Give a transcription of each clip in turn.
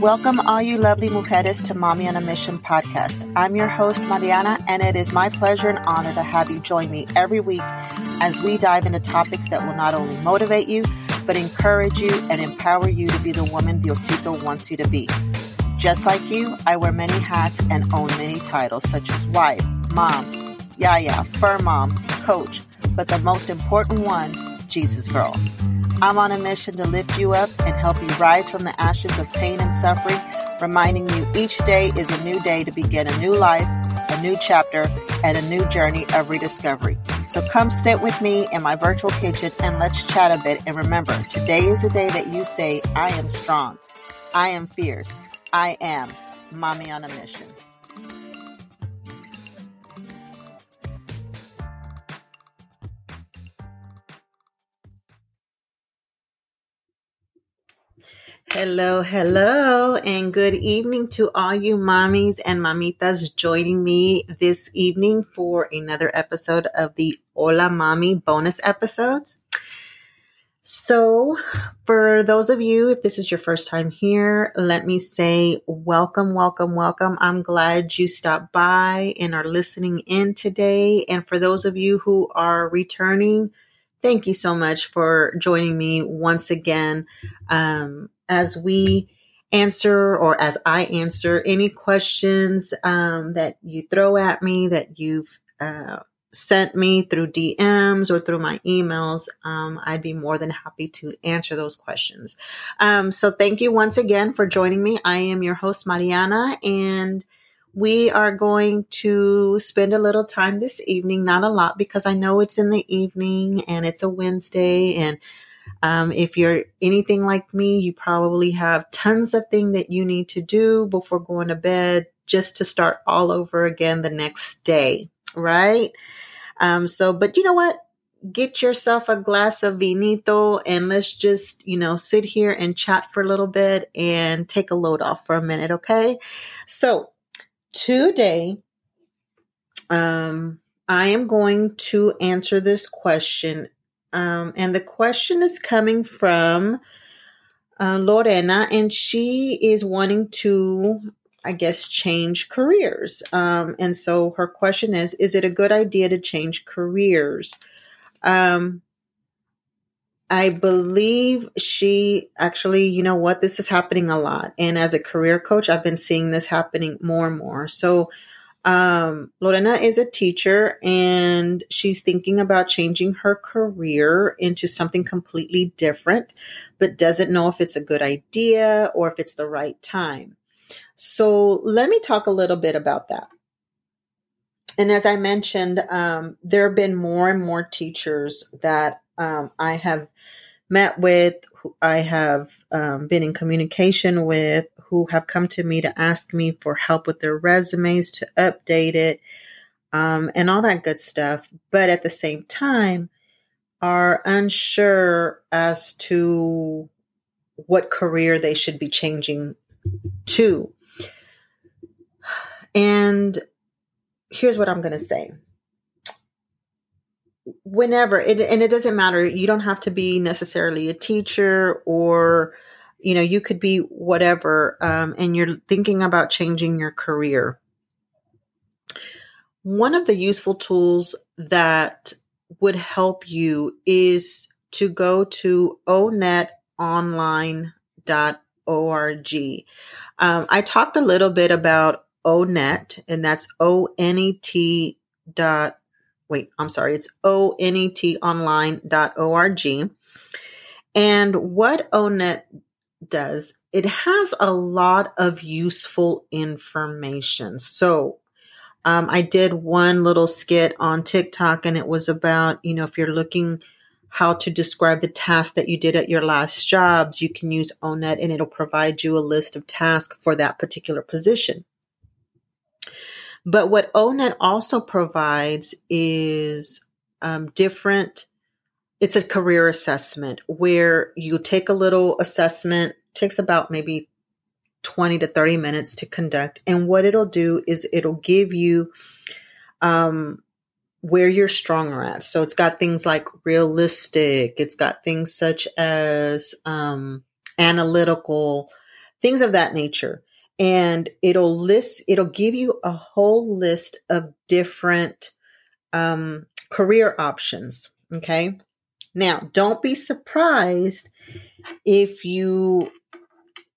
Welcome, all you lovely mujeres, to Mommy on a Mission podcast. I'm your host, Mariana, and it is my pleasure and honor to have you join me every week as we dive into topics that will not only motivate you, but encourage you and empower you to be the woman Diosito wants you to be. Just like you, I wear many hats and own many titles, such as wife, mom, yaya, fur mom, coach, but the most important one, Jesus girl. I'm on a mission to lift you up and help you rise from the ashes of pain and suffering, reminding you each day is a new day to begin a new life, a new chapter, and a new journey of rediscovery. So come sit with me in my virtual kitchen and let's chat a bit. And remember, today is the day that you say, I am strong, I am fierce, I am mommy on a mission. Hello, hello, and good evening to all you mommies and mamitas joining me this evening for another episode of the Hola MAMI bonus episodes. So, for those of you, if this is your first time here, let me say welcome, welcome, welcome. I'm glad you stopped by and are listening in today. And for those of you who are returning, thank you so much for joining me once again. Um, as we answer or as I answer any questions um, that you throw at me that you've uh, sent me through DMs or through my emails, um, I'd be more than happy to answer those questions. Um, so thank you once again for joining me. I am your host, Mariana, and we are going to spend a little time this evening, not a lot because I know it's in the evening and it's a Wednesday and um, if you're anything like me, you probably have tons of things that you need to do before going to bed just to start all over again the next day, right? Um, so, but you know what? Get yourself a glass of vinito and let's just, you know, sit here and chat for a little bit and take a load off for a minute, okay? So, today, um, I am going to answer this question um, and the question is coming from uh, Lorena, and she is wanting to, I guess, change careers. Um, and so her question is Is it a good idea to change careers? Um, I believe she actually, you know what, this is happening a lot. And as a career coach, I've been seeing this happening more and more. So um, Lorena is a teacher and she's thinking about changing her career into something completely different, but doesn't know if it's a good idea or if it's the right time. So let me talk a little bit about that. And as I mentioned, um, there have been more and more teachers that um, I have met with, I have um, been in communication with, who have come to me to ask me for help with their resumes to update it um, and all that good stuff. But at the same time, are unsure as to what career they should be changing to. And here's what I'm going to say. Whenever, it, and it doesn't matter, you don't have to be necessarily a teacher or you know, you could be whatever, um, and you're thinking about changing your career. One of the useful tools that would help you is to go to onetonline.org. Um, I talked a little bit about ONET, and that's O N E T dot. Wait, I'm sorry, it's O N E T online.org. And what ONET does, it has a lot of useful information. So, um, I did one little skit on TikTok and it was about, you know, if you're looking how to describe the task that you did at your last jobs, you can use ONET and it'll provide you a list of tasks for that particular position. But what ONET also provides is um, different it's a career assessment where you take a little assessment, takes about maybe 20 to 30 minutes to conduct. And what it'll do is it'll give you um, where you're stronger at. So it's got things like realistic, it's got things such as um, analytical, things of that nature. And it'll list, it'll give you a whole list of different um, career options. Okay. Now, don't be surprised if you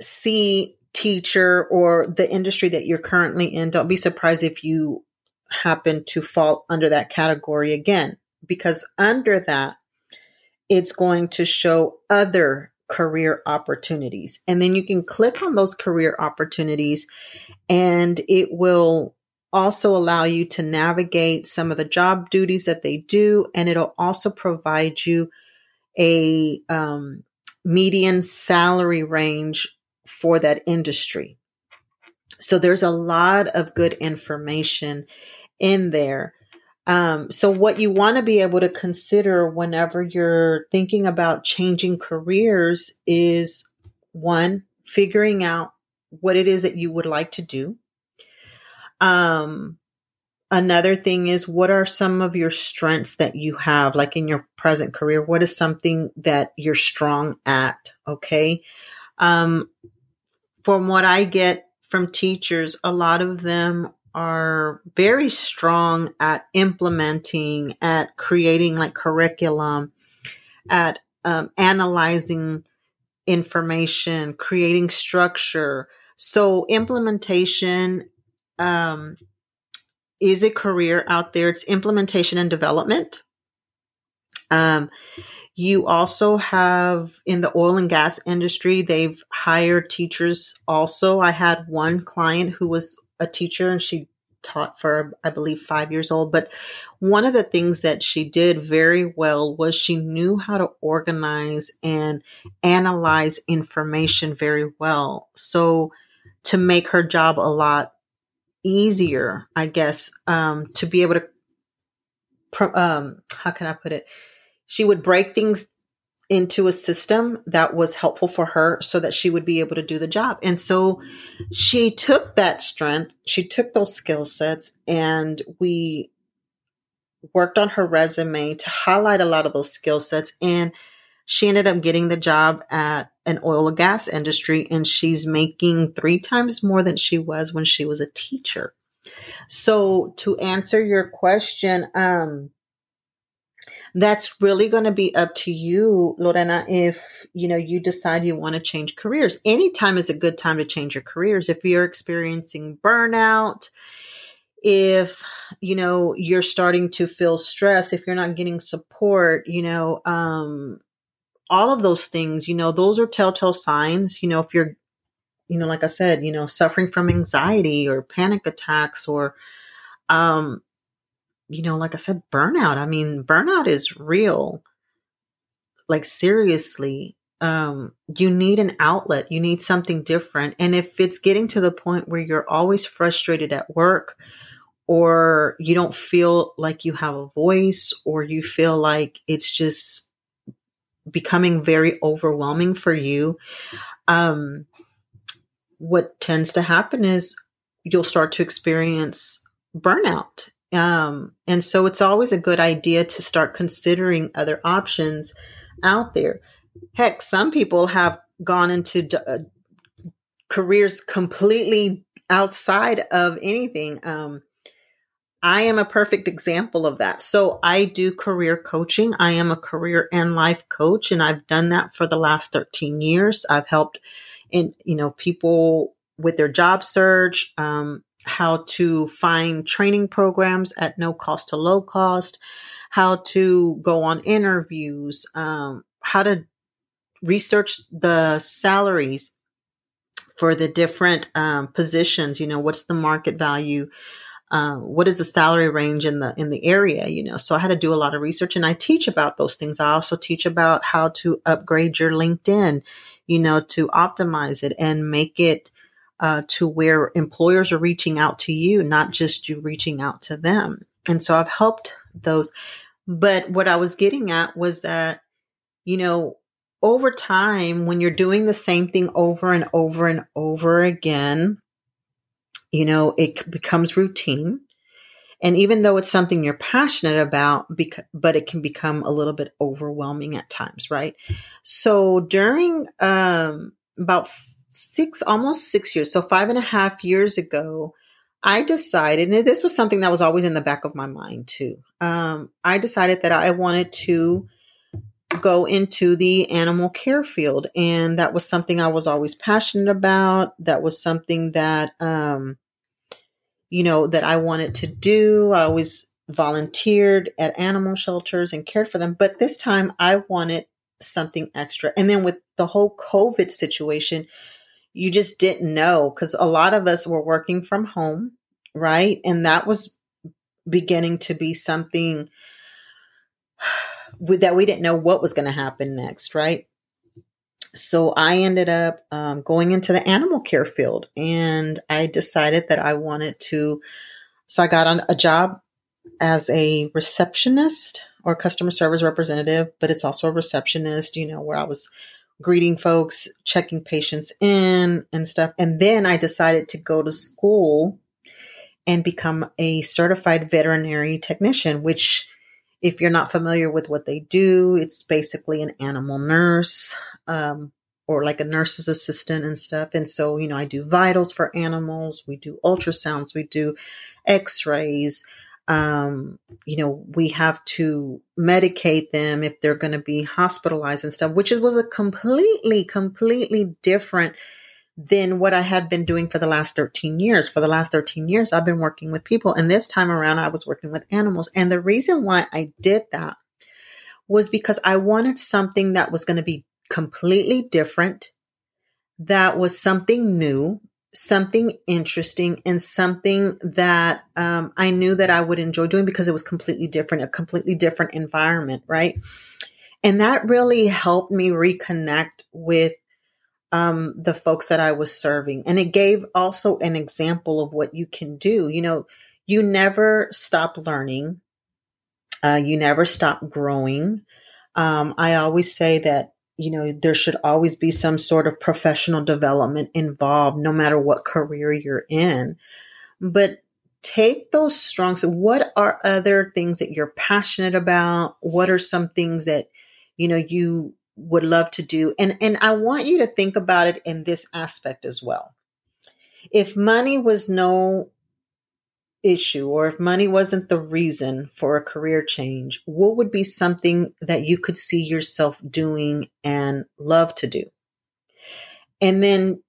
see teacher or the industry that you're currently in. Don't be surprised if you happen to fall under that category again, because under that, it's going to show other career opportunities. And then you can click on those career opportunities and it will also allow you to navigate some of the job duties that they do. And it'll also provide you a um, median salary range for that industry. So there's a lot of good information in there. Um, so, what you want to be able to consider whenever you're thinking about changing careers is one, figuring out what it is that you would like to do. Um, another thing is what are some of your strengths that you have, like in your present career? What is something that you're strong at? Okay. Um, from what I get from teachers, a lot of them are very strong at implementing, at creating like curriculum, at um, analyzing information, creating structure. So implementation um, is a career out there. It's implementation and development. Um, you also have in the oil and gas industry, they've hired teachers also. I had one client who was a teacher and she taught for, I believe, five years old. But one of the things that she did very well was she knew how to organize and analyze information very well. So to make her job a lot easier, I guess, um, to be able to, um, how can I put it? She would break things into a system that was helpful for her so that she would be able to do the job. And so she took that strength, she took those skill sets, and we worked on her resume to highlight a lot of those skill sets. And she ended up getting the job at an oil and gas industry, and she's making three times more than she was when she was a teacher. So, to answer your question, um, that's really going to be up to you, Lorena, if, you know, you decide you want to change careers. Anytime is a good time to change your careers. If you're experiencing burnout, if, you know, you're starting to feel stress, if you're not getting support, you know, um, all of those things, you know, those are telltale signs, you know, if you're, you know, like I said, you know, suffering from anxiety or panic attacks or, um, you know, like I said, burnout. I mean, burnout is real. Like seriously, um, you need an outlet. You need something different. And if it's getting to the point where you're always frustrated at work, or you don't feel like you have a voice, or you feel like it's just becoming very overwhelming for you, um, what tends to happen is you'll start to experience burnout um, and so it's always a good idea to start considering other options out there. Heck, some people have gone into d- uh, careers completely outside of anything. Um, I am a perfect example of that. So I do career coaching. I am a career and life coach, and I've done that for the last 13 years. I've helped in, you know, people with their job search, um, how to find training programs at no cost to low cost, how to go on interviews, um, how to research the salaries for the different um, positions. You know, what's the market value? Uh, what is the salary range in the in the area? You know, so I had to do a lot of research, and I teach about those things. I also teach about how to upgrade your LinkedIn. You know, to optimize it and make it uh, to where employers are reaching out to you, not just you reaching out to them. And so I've helped those. But what I was getting at was that, you know, over time, when you're doing the same thing over and over and over again, you know, it becomes routine. And even though it's something you're passionate about, but it can become a little bit overwhelming at times, right? So during um, about six, almost six years, so five and a half years ago, I decided, and this was something that was always in the back of my mind too. Um, I decided that I wanted to go into the animal care field, and that was something I was always passionate about. That was something that, um, you know, that I wanted to do. I always volunteered at animal shelters and cared for them, but this time I wanted something extra. And then with the whole COVID situation, you just didn't know because a lot of us were working from home, right? And that was beginning to be something that we didn't know what was going to happen next, right? So I ended up um, going into the animal care field and I decided that I wanted to. So I got on a job as a receptionist or customer service representative, but it's also a receptionist, you know, where I was greeting folks, checking patients in and stuff. And then I decided to go to school and become a certified veterinary technician, which, if you're not familiar with what they do, it's basically an animal nurse um, or like a nurse's assistant and stuff. And so, you know, I do vitals for animals, we do ultrasounds, we do x rays um, you know, we have to medicate them if they're going to be hospitalized and stuff, which was a completely, completely different than what I had been doing for the last 13 years. For the last 13 years, I've been working with people. And this time around, I was working with animals. And the reason why I did that was because I wanted something that was going to be completely different, that was something new, something interesting and something that um, I knew that I would enjoy doing because it was completely different, a completely different environment, right? And that really helped me reconnect with um, the folks that I was serving. And it gave also an example of what you can do. You know, you never stop learning, uh, you never stop growing. Um, I always say that you know, there should always be some sort of professional development involved, no matter what career you're in. But take those strengths. What are other things that you're passionate about? What are some things that, you know, you would love to do? And, and I want you to think about it in this aspect as well. If money was no issue or if money wasn't the reason for a career change, what would be something that you could see yourself doing and love to do? And then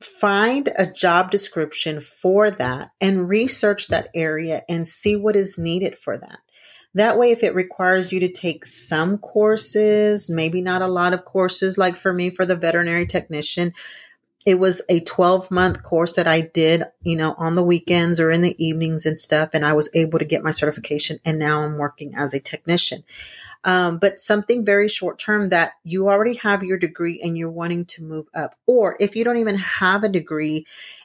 find a job description for that and research that area and see what is needed for that. That way, if it requires you to take some courses, maybe not a lot of courses, like for me, for the veterinary technician, it was a 12 month course that I did, you know, on the weekends or in the evenings and stuff. And I was able to get my certification. And now I'm working as a technician. Um, but something very short term that you already have your degree and you're wanting to move up. Or if you don't even have a degree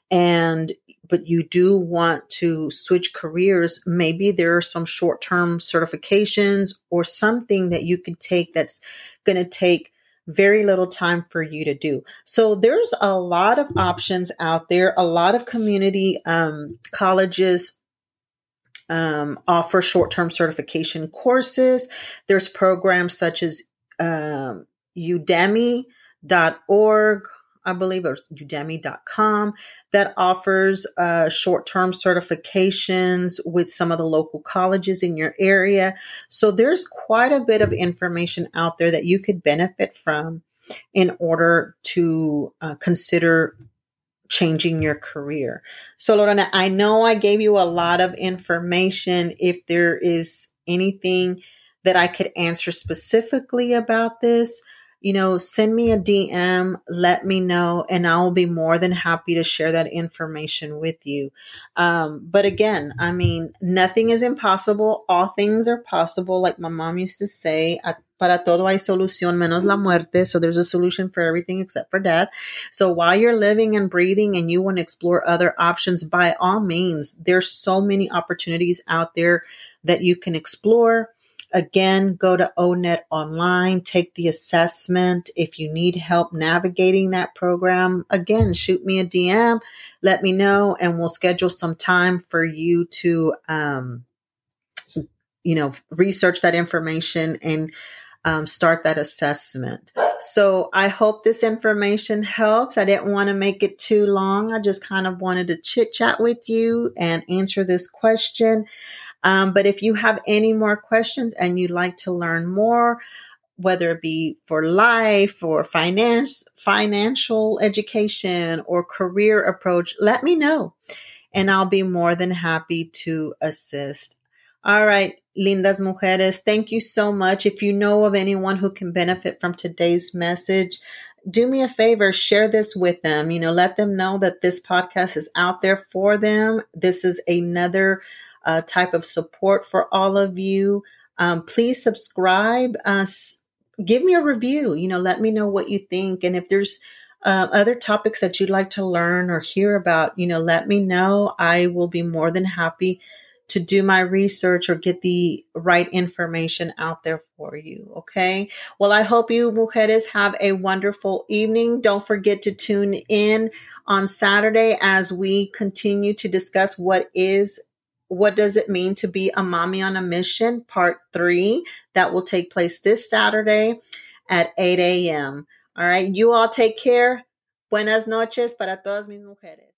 and but you do want to switch careers, maybe there are some short term certifications or something that you can take that's going to take very little time for you to do. So there's a lot of options out there. A lot of community um, colleges um, offer short-term certification courses. There's programs such as um, Udemy.org I believe, or udemy.com that offers uh, short term certifications with some of the local colleges in your area. So there's quite a bit of information out there that you could benefit from in order to uh, consider changing your career. So, Lorena, I know I gave you a lot of information. If there is anything that I could answer specifically about this, you know, send me a DM, let me know, and I'll be more than happy to share that information with you. Um, but again, I mean, nothing is impossible. All things are possible. Like my mom used to say, para todo hay solución menos la muerte. So there's a solution for everything except for death. So while you're living and breathing and you want to explore other options, by all means, there's so many opportunities out there that you can explore Again, go to ONET online, take the assessment. If you need help navigating that program, again, shoot me a DM, let me know, and we'll schedule some time for you to, um, you know, research that information and um, start that assessment. So I hope this information helps. I didn't want to make it too long. I just kind of wanted to chit chat with you and answer this question. Um, but if you have any more questions and you'd like to learn more, whether it be for life or finance, financial education or career approach, let me know and I'll be more than happy to assist. All right, lindas mujeres, thank you so much. If you know of anyone who can benefit from today's message, do me a favor, share this with them. You know, let them know that this podcast is out there for them. This is another uh, type of support for all of you. Um, please subscribe. Uh, give me a review. You know, let me know what you think. And if there's uh, other topics that you'd like to learn or hear about, you know, let me know. I will be more than happy to do my research or get the right information out there for you. Okay. Well, I hope you mujeres have a wonderful evening. Don't forget to tune in on Saturday as we continue to discuss what is what does it mean to be a mommy on a mission part three that will take place this Saturday at 8 a.m. All right. You all take care. Buenas noches para todas mis mujeres.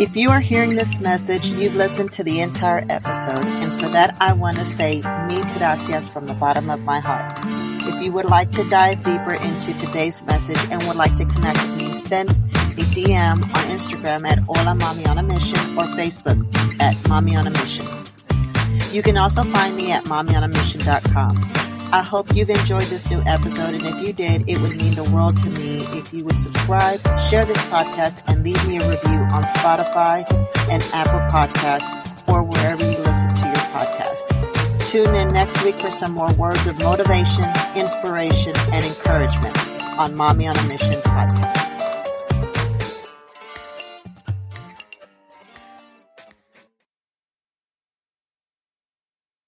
If you are hearing this message, you've listened to the entire episode, and for that, I want to say mil gracias from the bottom of my heart. If you would like to dive deeper into today's message and would like to connect with me, send a DM on Instagram at Hola Mommy on a Mission or Facebook at Mommy on a Mission. You can also find me at mommyonamission.com. I hope you've enjoyed this new episode, and if you did, it would mean the world to me if you would subscribe, share this podcast, and leave me a review on Spotify and Apple Podcasts or wherever you listen to your podcast. Tune in next week for some more words of motivation, inspiration, and encouragement on Mommy on a Mission podcast.